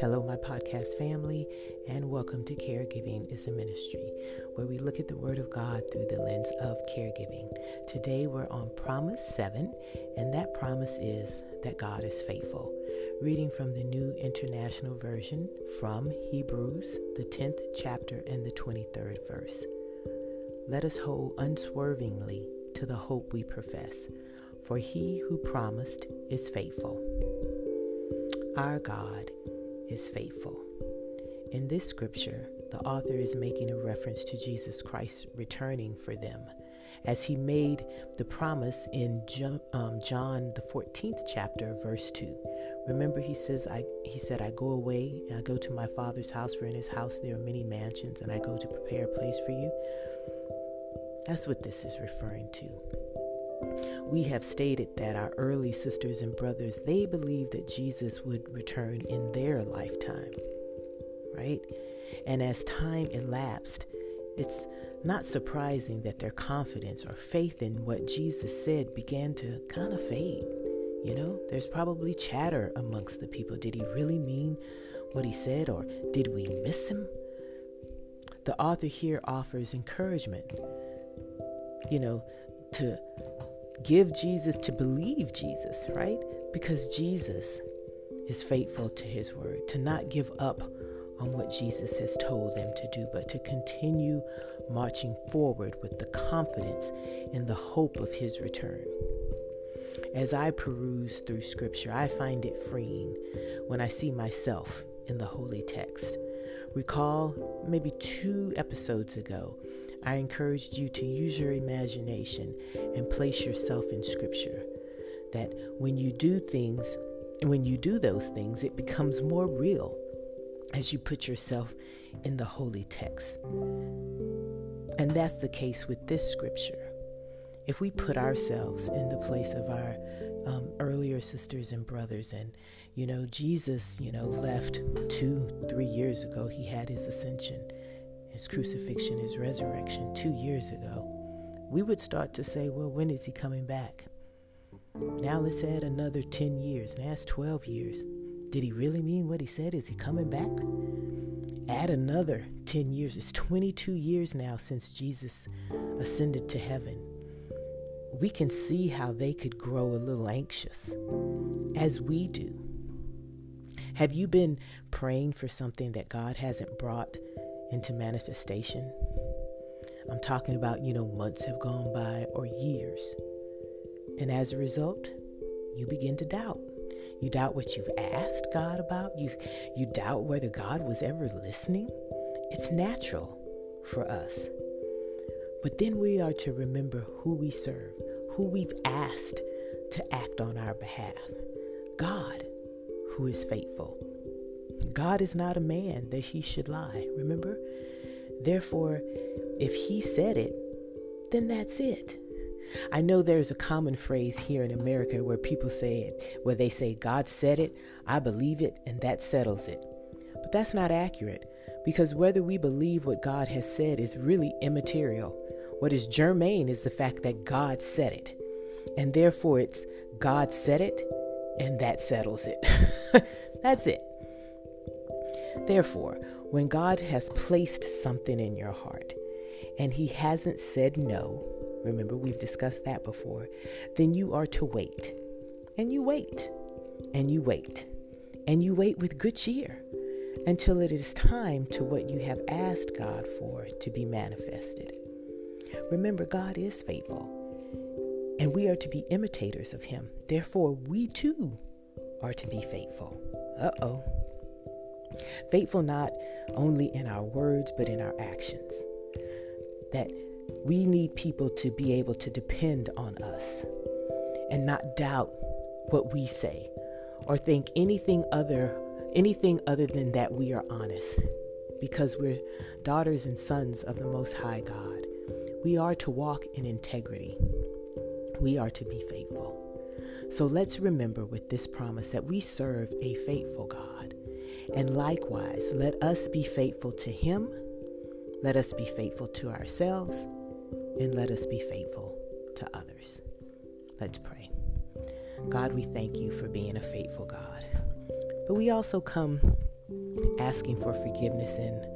Hello, my podcast family, and welcome to Caregiving is a Ministry, where we look at the Word of God through the lens of caregiving. Today we're on Promise 7, and that promise is that God is faithful. Reading from the New International Version from Hebrews, the 10th chapter and the 23rd verse. Let us hold unswervingly to the hope we profess, for he who promised is faithful. Our God is faithful. In this scripture, the author is making a reference to Jesus Christ returning for them, as he made the promise in John, um, John the 14th chapter, verse 2. Remember, he says, I, he said, I go away and I go to my father's house, for in his house there are many mansions, and I go to prepare a place for you. That's what this is referring to. We have stated that our early sisters and brothers, they believed that Jesus would return in their lifetime, right? And as time elapsed, it's not surprising that their confidence or faith in what Jesus said began to kind of fade. You know, there's probably chatter amongst the people. Did he really mean what he said, or did we miss him? The author here offers encouragement, you know, to give Jesus, to believe Jesus, right? Because Jesus is faithful to his word, to not give up on what Jesus has told them to do, but to continue marching forward with the confidence and the hope of his return. As I peruse through scripture, I find it freeing when I see myself in the holy text. Recall maybe two episodes ago, I encouraged you to use your imagination and place yourself in Scripture. That when you do things, when you do those things, it becomes more real as you put yourself in the holy text. And that's the case with this Scripture. If we put ourselves in the place of our um, earlier sisters and brothers, and you know, Jesus, you know, left two, three years ago, he had his ascension his crucifixion, his resurrection two years ago, we would start to say, well, when is he coming back? Now let's add another 10 years. Now that's 12 years. Did he really mean what he said? Is he coming back? Add another 10 years. It's 22 years now since Jesus ascended to heaven. We can see how they could grow a little anxious, as we do. Have you been praying for something that God hasn't brought into manifestation. I'm talking about, you know, months have gone by or years. And as a result, you begin to doubt. You doubt what you've asked God about. You you doubt whether God was ever listening. It's natural for us. But then we are to remember who we serve, who we've asked to act on our behalf. God, who is faithful. God is not a man that he should lie, remember? Therefore, if he said it, then that's it. I know there's a common phrase here in America where people say it, where they say, God said it, I believe it, and that settles it. But that's not accurate because whether we believe what God has said is really immaterial. What is germane is the fact that God said it. And therefore, it's God said it, and that settles it. that's it. Therefore, when God has placed something in your heart and He hasn't said no, remember we've discussed that before, then you are to wait. And you wait. And you wait. And you wait with good cheer until it is time to what you have asked God for to be manifested. Remember, God is faithful, and we are to be imitators of Him. Therefore, we too are to be faithful. Uh oh. Faithful not only in our words, but in our actions. That we need people to be able to depend on us and not doubt what we say or think anything other anything other than that we are honest because we're daughters and sons of the most high God. We are to walk in integrity. We are to be faithful. So let's remember with this promise that we serve a faithful God and likewise, let us be faithful to Him, let us be faithful to ourselves, and let us be faithful to others. Let's pray. God, we thank you for being a faithful God. But we also come asking for forgiveness and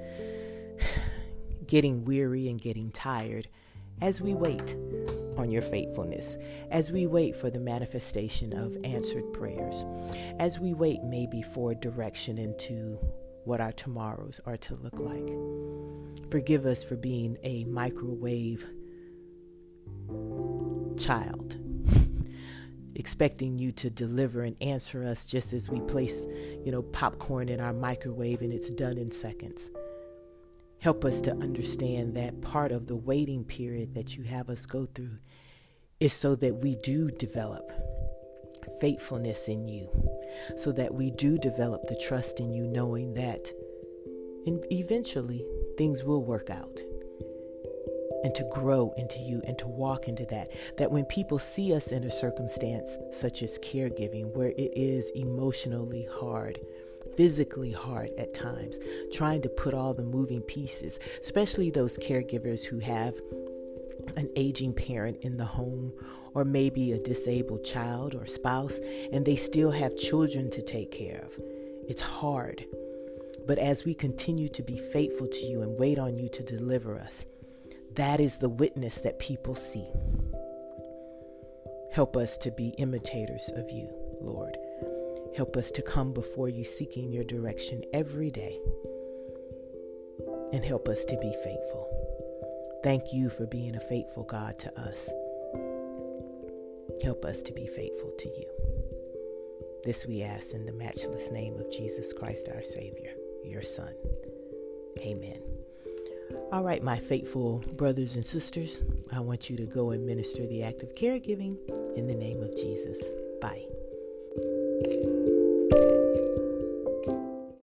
getting weary and getting tired as we wait on your faithfulness, as we wait for the manifestation of answered prayers, as we wait maybe for direction into what our tomorrows are to look like. Forgive us for being a microwave child, expecting you to deliver and answer us just as we place, you know, popcorn in our microwave and it's done in seconds. Help us to understand that part of the waiting period that you have us go through is so that we do develop faithfulness in you, so that we do develop the trust in you, knowing that eventually things will work out. And to grow into you and to walk into that. That when people see us in a circumstance such as caregiving, where it is emotionally hard, physically hard at times, trying to put all the moving pieces, especially those caregivers who have an aging parent in the home, or maybe a disabled child or spouse, and they still have children to take care of. It's hard. But as we continue to be faithful to you and wait on you to deliver us, that is the witness that people see. Help us to be imitators of you, Lord. Help us to come before you seeking your direction every day. And help us to be faithful. Thank you for being a faithful God to us. Help us to be faithful to you. This we ask in the matchless name of Jesus Christ, our Savior, your Son. Amen. All right, my faithful brothers and sisters, I want you to go and minister the act of caregiving in the name of Jesus. Thank you.